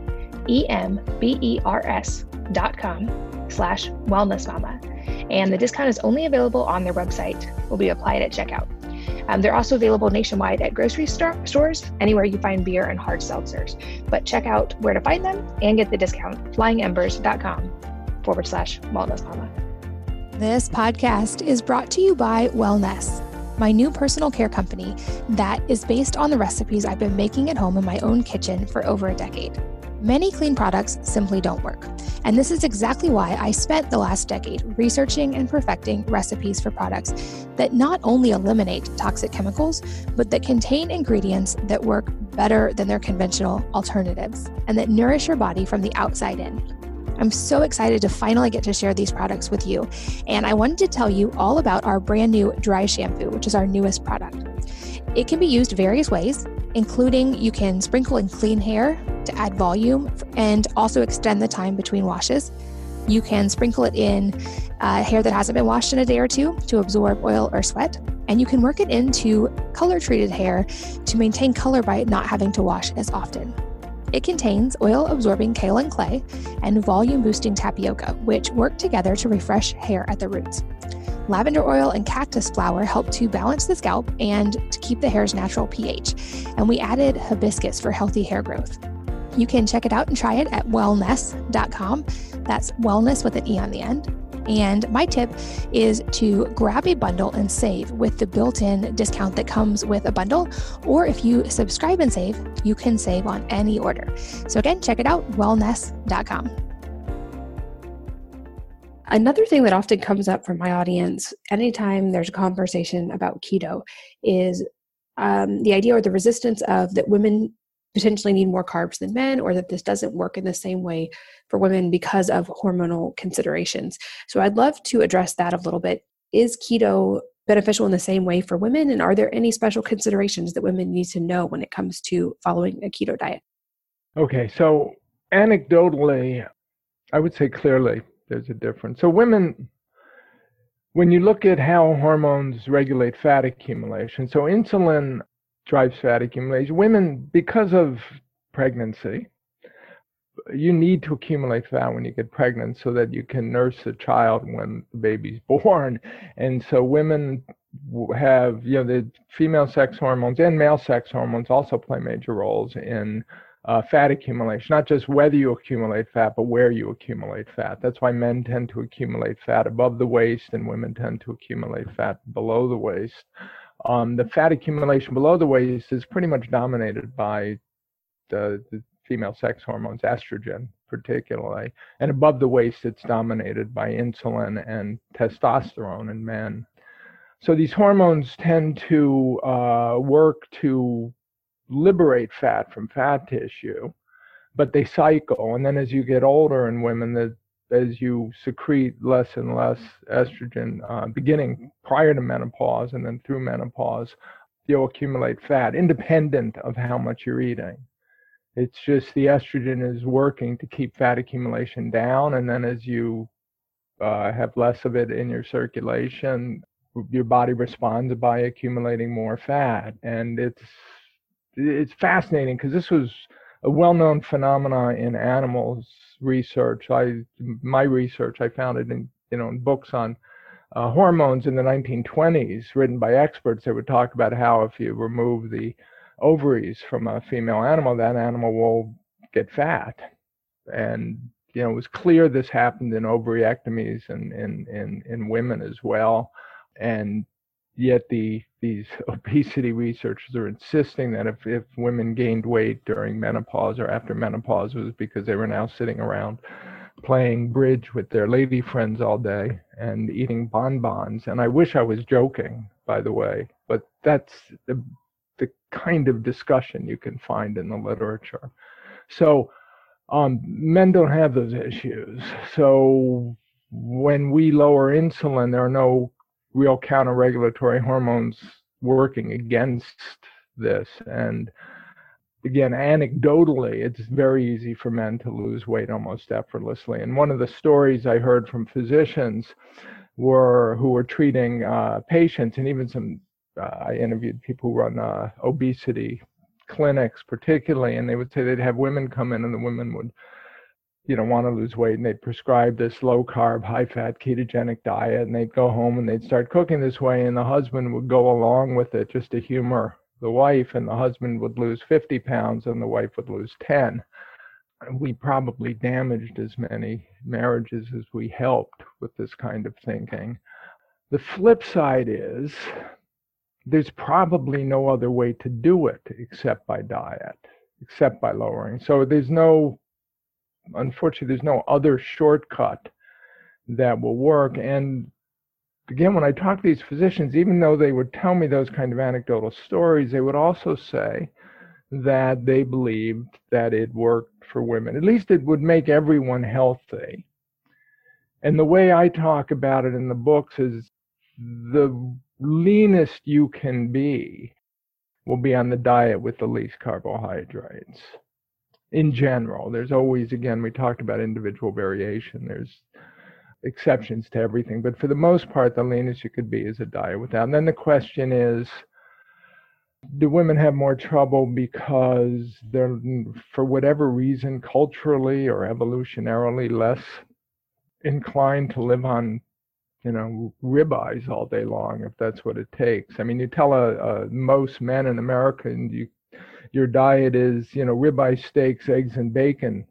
E M B E R S dot com slash wellness mama. And the discount is only available on their website, will be applied at checkout. Um, they're also available nationwide at grocery store, stores, anywhere you find beer and hard seltzers. But check out where to find them and get the discount flyingembers.com forward slash wellness mama. This podcast is brought to you by Wellnesse, my new personal care company that is based on the recipes I've been making at home in my own kitchen for over a decade. Many clean products simply don't work. And this is exactly why I spent the last decade researching and perfecting recipes for products that not only eliminate toxic chemicals, but that contain ingredients that work better than their conventional alternatives and that nourish your body from the outside in. I'm so excited to finally get to share these products with you. And I wanted to tell you all about our brand new dry shampoo, which is our newest product. It can be used various ways, including you can sprinkle in clean hair to add volume and also extend the time between washes. You can sprinkle it in uh, hair that hasn't been washed in a day or two to absorb oil or sweat. And you can work it into color treated hair to maintain color by not having to wash as often. It contains oil absorbing kaolin clay and volume boosting tapioca, which work together to refresh hair at the roots. Lavender oil and cactus flower help to balance the scalp and to keep the hair's natural pH. And we added hibiscus for healthy hair growth. You can check it out and try it at wellnesse.com. That's wellness with an E on the end. And my tip is to grab a bundle and save with the built in discount that comes with a bundle. Or if you subscribe and save, you can save on any order. So again, check it out wellnesse.com. Another thing that often comes up from my audience anytime there's a conversation about keto is um, the idea or the resistance of that women potentially need more carbs than men or that this doesn't work in the same way for women because of hormonal considerations. So I'd love to address that a little bit. Is keto beneficial in the same way for women and are there any special considerations that women need to know when it comes to following a keto diet? Okay, so anecdotally, I would say clearly there's a difference. So women when you look at how hormones regulate fat accumulation, so insulin drives fat accumulation. Women, because of pregnancy, you need to accumulate fat when you get pregnant so that you can nurse the child when the baby's born. And so women have, you know, the female sex hormones and male sex hormones also play major roles in uh, fat accumulation, not just whether you accumulate fat, but where you accumulate fat. That's why men tend to accumulate fat above the waist and women tend to accumulate fat below the waist. Um, the fat accumulation below the waist is pretty much dominated by the, the female sex hormones, estrogen particularly, and above the waist it's dominated by insulin and testosterone in men. So these hormones tend to uh, work to liberate fat from fat tissue, but they cycle. And then as you get older in women, the as you secrete less and less estrogen, uh, beginning prior to menopause and then through menopause, you'll accumulate fat independent of how much you're eating. It's just the estrogen is working to keep fat accumulation down, and then as you uh, have less of it in your circulation, your body responds by accumulating more fat, and it's it's fascinating because this was a well-known phenomenon in animals research. I my research I found it in you know in books on uh, hormones in the 1920s, written by experts. They would talk about how if you remove the ovaries from a female animal, that animal will get fat. And you know it was clear this happened in ovariectomies and in in in women as well. And yet the these obesity researchers are insisting that if, if women gained weight during menopause or after menopause, it was because they were now sitting around playing bridge with their lady friends all day and eating bonbons. And I wish I was joking, by the way, but that's the, the kind of discussion you can find in the literature. So um, men don't have those issues. So when we lower insulin, there are no real counter-regulatory hormones working against this. And again, anecdotally, it's very easy for men to lose weight almost effortlessly. And one of the stories I heard from physicians were who were treating uh, patients, and even some uh, I interviewed people who run uh, obesity clinics, particularly, and they would say they'd have women come in, and the women would you know want to lose weight and they'd prescribe this low carb high fat ketogenic diet and they'd go home and they'd start cooking this way and the husband would go along with it just to humor the wife and the husband would lose 50 pounds and the wife would lose 10 we probably damaged as many marriages as we helped with this kind of thinking. The flip side is there's probably no other way to do it except by diet except by lowering. So there's no unfortunately, there's no other shortcut that will work. And again, when I talk to these physicians, even though they would tell me those kind of anecdotal stories, they would also say that they believed that it worked for women. At least it would make everyone healthy. And the way I talk about it in the books is the leanest you can be will be on the diet with the least carbohydrates in general. There's always, again, we talked about individual variation. There's exceptions to everything, but for the most part, the leanest you could be is a diet without. And then the question is, do women have more trouble because they're, for whatever reason, culturally or evolutionarily less inclined to live on, you know, ribeyes all day long, if that's what it takes? I mean, you tell a, most men in America, and you your diet is, you know, ribeye steaks, eggs, and bacon,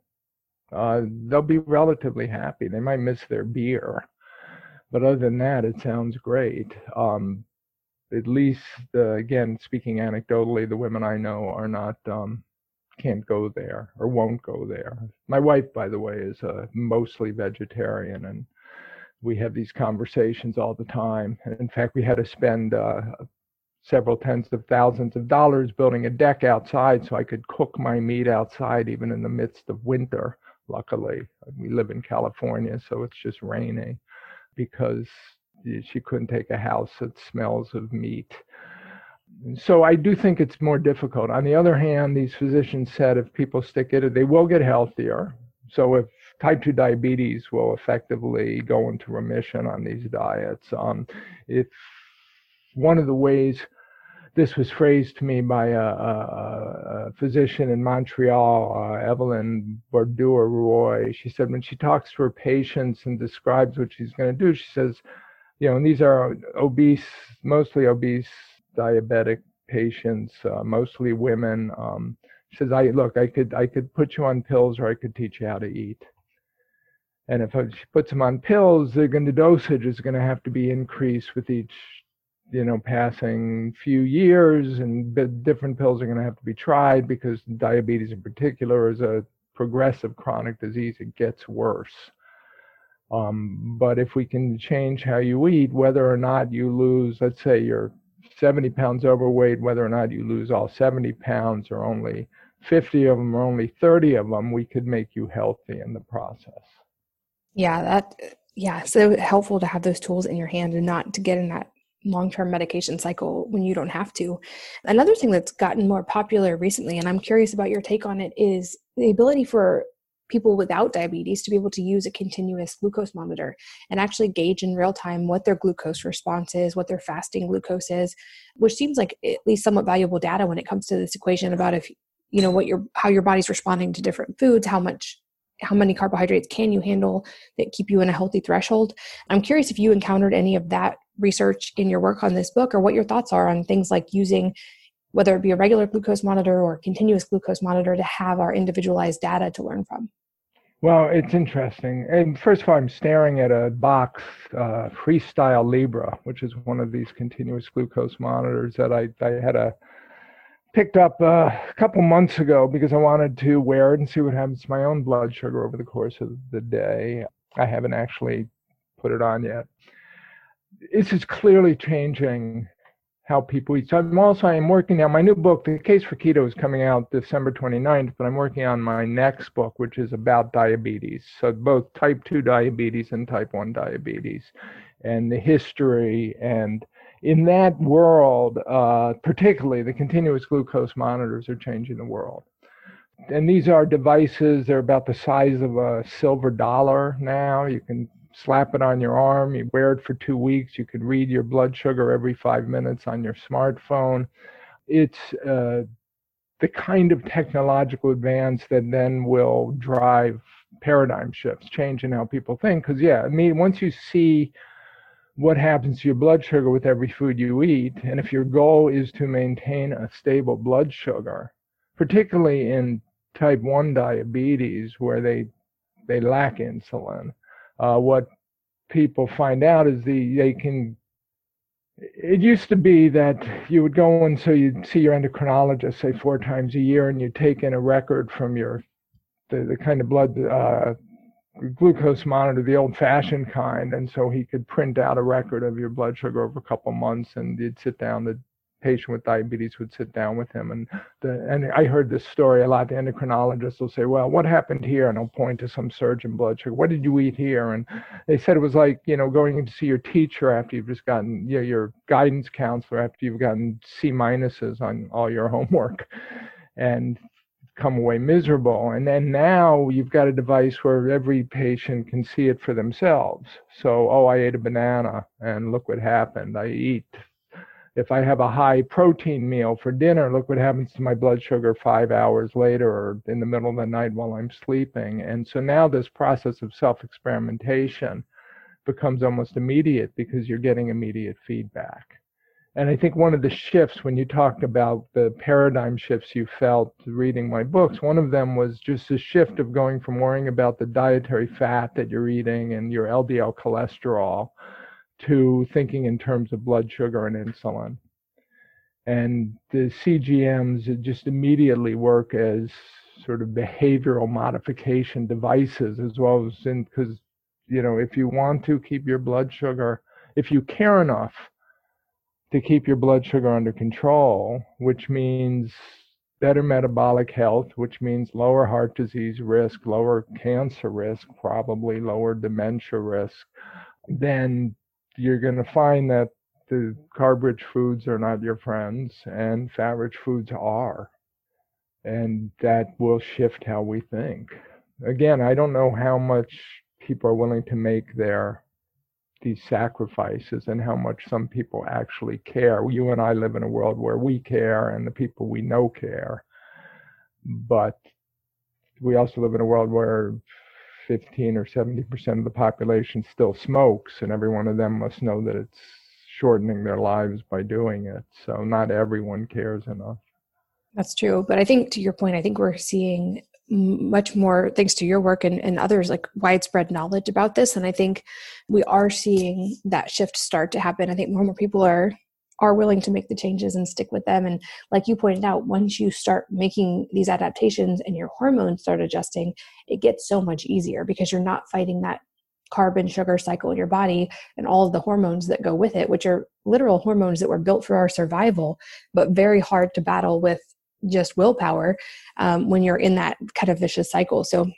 uh, they'll be relatively happy. They might miss their beer, but other than that, it sounds great. Um, at least, uh, again, speaking anecdotally, the women I know are not um, can't go there or won't go there. My wife, by the way, is uh, mostly vegetarian, and we have these conversations all the time. In fact, we had to spend uh, several tens of thousands of dollars building a deck outside so I could cook my meat outside even in the midst of winter. Luckily, we live in California, so it's just rainy because she couldn't take a house that smells of meat. So I do think it's more difficult. On the other hand, these physicians said if people stick it, they will get healthier. So if type 2 diabetes will effectively go into remission on these diets. Um, if one of the ways this was phrased to me by a, a, a physician in Montreal, uh, Evelyn Bordeaux Roy. She said when she talks to her patients and describes what she's going to do, she says, you know, and these are obese, mostly obese diabetic patients, uh, mostly women. Um, she says, "I look, I could, I could put you on pills, or I could teach you how to eat." And if she puts them on pills, they're going to dosage is going to have to be increased with each, you know, passing few years, and different pills are going to have to be tried because diabetes in particular is a progressive chronic disease. It gets worse. Um, but if we can change how you eat, whether or not you lose, let's say you're 70 pounds overweight, whether or not you lose all 70 pounds or only 50 of them or only 30 of them, we could make you healthy in the process. Yeah, that yeah, so helpful to have those tools in your hand and not to get in that long-term medication cycle when you don't have to. Another thing that's gotten more popular recently and I'm curious about your take on it is the ability for people without diabetes to be able to use a continuous glucose monitor and actually gauge in real time what their glucose response is, what their fasting glucose is, which seems like at least somewhat valuable data when it comes to this equation about if you know what your how your body's responding to different foods, how much how many carbohydrates can you handle that keep you in a healthy threshold? I'm curious if you encountered any of that research in your work on this book or what your thoughts are on things like using whether it be a regular glucose monitor or continuous glucose monitor to have our individualized data to learn from. Well it's interesting. And first of all i'm staring at a box uh, freestyle libre which is one of these continuous glucose monitors that i, I had a picked up uh, a couple months ago because I wanted to wear it and see what happens to my own blood sugar over the course of the day. I haven't actually put it on yet. This is clearly changing how people eat. So I'm also I'm working on my new book, The Case for Keto, is coming out December 29th, but I'm working on my next book, which is about diabetes. So both type 2 diabetes and type 1 diabetes, and the history and in that world, uh, particularly the continuous glucose monitors are changing the world. And these are devices, they're about the size of a silver dollar now. You can slap it on your arm, you wear it for two weeks, you can read your blood sugar every five minutes on your smartphone. It's uh, the kind of technological advance that then will drive paradigm shifts, change in how people think. Because, yeah, I mean, once you see what happens to your blood sugar with every food you eat. And if your goal is to maintain a stable blood sugar, particularly in type 1 diabetes where they they lack insulin, uh, what people find out is the they can it used to be that you would go and so you'd see your endocrinologist say four times a year and you'd take in a record from your the, the kind of blood uh, glucose monitor, the old fashioned kind. And so he could print out a record of your blood sugar over a couple months and you'd sit down, the patient with diabetes would sit down with him. And the, and I heard this story a lot. The endocrinologist will say, well, what happened here? And I'll point to some surge in blood sugar. What did you eat here? And they said it was like, you know, going in to see your teacher after you've just gotten, you know, your guidance counselor after you've gotten C minuses on all your homework. And come away miserable. And then now you've got a device where every patient can see it for themselves. So, oh, I ate a banana and look what happened. I eat. If I have a high protein meal for dinner, look what happens to my blood sugar five hours later or in the middle of the night while I'm sleeping. And so now this process of self experimentation becomes almost immediate because you're getting immediate feedback. And I think one of the shifts when you talked about the paradigm shifts you felt reading my books, one of them was just a shift of going from worrying about the dietary fat that you're eating and your LDL cholesterol to thinking in terms of blood sugar and insulin. And the CGMs just immediately work as sort of behavioral modification devices as well as in because you know, if you want to keep your blood sugar, if you care enough to keep your blood sugar under control, which means better metabolic health, which means lower heart disease risk, lower cancer risk, probably lower dementia risk, then you're going to find that the carb rich foods are not your friends and fat rich foods are. And that will shift how we think. Again, I don't know how much people are willing to make their these sacrifices and how much some people actually care. You and I live in a world where we care and the people we know care. But we also live in a world where 15 or 70% of the population still smokes, and every one of them must know that it's shortening their lives by doing it. So not everyone cares enough. That's true. But I think to your point, I think we're seeing much more thanks to your work and, and others like widespread knowledge about this. And i think we are seeing that shift start to happen. I think more and more people are are willing to make the changes and stick with them. And like you pointed out once you start making these adaptations and your hormones start adjusting it gets so much easier because you're not fighting that carbon sugar cycle in your body and all of the hormones that go with it which are literal hormones that were built for our survival but very hard to battle with just willpower um, when you're in that kind of vicious cycle. So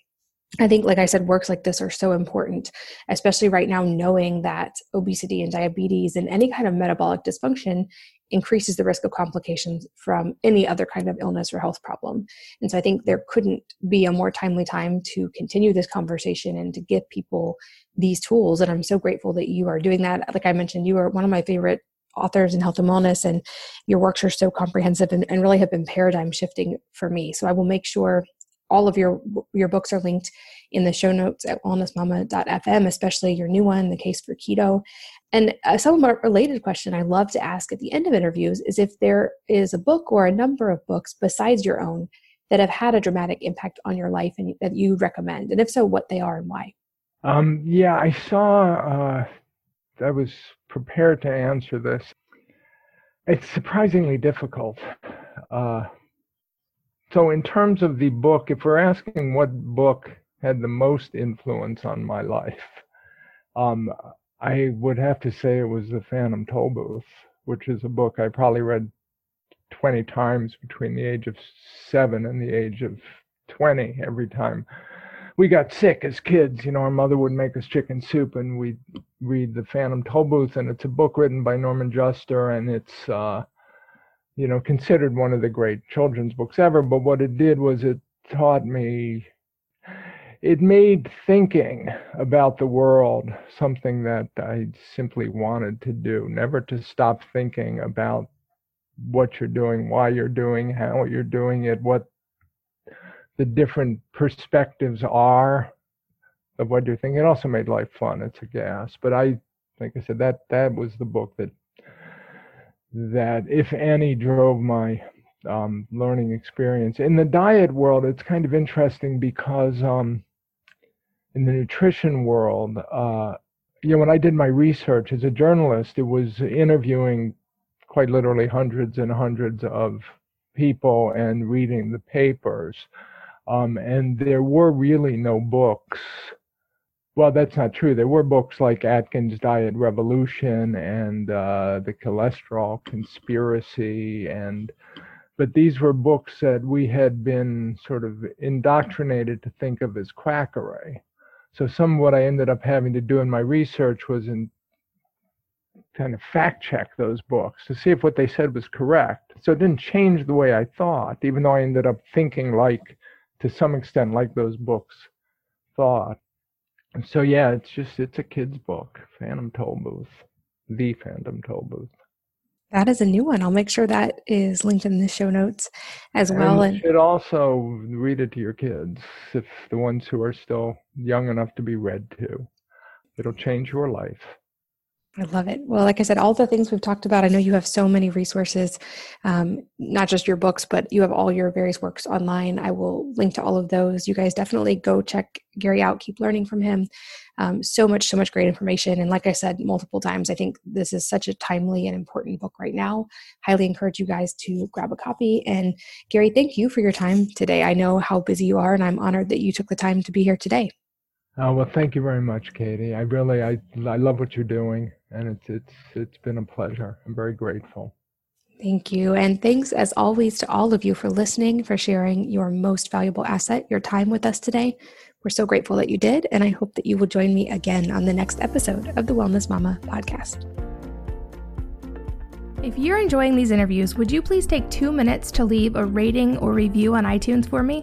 I think, like I said, works like this are so important, especially right now, knowing that obesity and diabetes and any kind of metabolic dysfunction increases the risk of complications from any other kind of illness or health problem. And so I think there couldn't be a more timely time to continue this conversation and to give people these tools. And I'm so grateful that you are doing that. Like I mentioned, you are one of my favorite authors in health and wellness and your works are so comprehensive and, and really have been paradigm shifting for me. So i will make sure all of your your books are linked in the show notes at wellnessmama.fm especially your new one the case for keto. And a somewhat related question i love to ask at the end of interviews is if there is a book or a number of books besides your own that have had a dramatic impact on your life and that you recommend? And if so what they are and why? Um, yeah i saw uh, I was prepared to answer this. It's surprisingly difficult. Uh, so, in terms of the book, if we're asking what book had the most influence on my life, um, I would have to say it was The Phantom Tollbooth, which is a book I probably read 20 times between the age of seven and the age of 20 every time we got sick as kids. You know, our mother would make us chicken soup, and we'd read The Phantom Tollbooth, and it's a book written by Norton Juster, and it's, uh, you know, considered one of the great children's books ever. But what it did was it taught me, it made thinking about the world something that I simply wanted to do, never to stop thinking about what you're doing, why you're doing, how you're doing it, what the different perspectives are of what you're thinking. It also made life fun. It's a gas. But I, like I said, that that was the book that that, if any, drove my um, learning experience. In the diet world, it's kind of interesting because um, in the nutrition world, uh, you know, when I did my research as a journalist, it was interviewing quite literally hundreds and hundreds of people and reading the papers. Um, and there were really no books. Well, that's not true. There were books like Atkins Diet Revolution and uh, The Cholesterol Conspiracy, and but these were books that we had been sort of indoctrinated to think of as quackery. So some of what I ended up having to do in my research was in kind of fact check those books to see if what they said was correct. So it didn't change the way I thought, even though I ended up thinking like to some extent like those books thought. So yeah, it's just it's a kid's book, Phantom Tollbooth, the Phantom Tollbooth. That is a new one. I'll make sure that is linked in the show notes as and well. And you should also read it to your kids, if the ones who are still young enough to be read to. It'll change your life. I love it. Well, like I said, all the things we've talked about, I know you have so many resources, um, not just your books, but you have all your various works online. I will link to all of those. You guys definitely go check Gary out, keep learning from him. Um, so much, so much great information. And like I said multiple times, I think this is such a timely and important book right now. Highly encourage you guys to grab a copy. And Gary, thank you for your time today. I know how busy you are, and I'm honored that you took the time to be here today. Uh, well, thank you very much, Katie. I really, I, I love what you're doing, and it's it's it's been a pleasure. I'm very grateful. Thank you. And thanks, as always, to all of you for listening, for sharing your most valuable asset, your time with us today. We're so grateful that you did. And I hope that you will join me again on the next episode of the Wellness Mama podcast. If you're enjoying these interviews, would you please take two minutes to leave a rating or review on iTunes for me?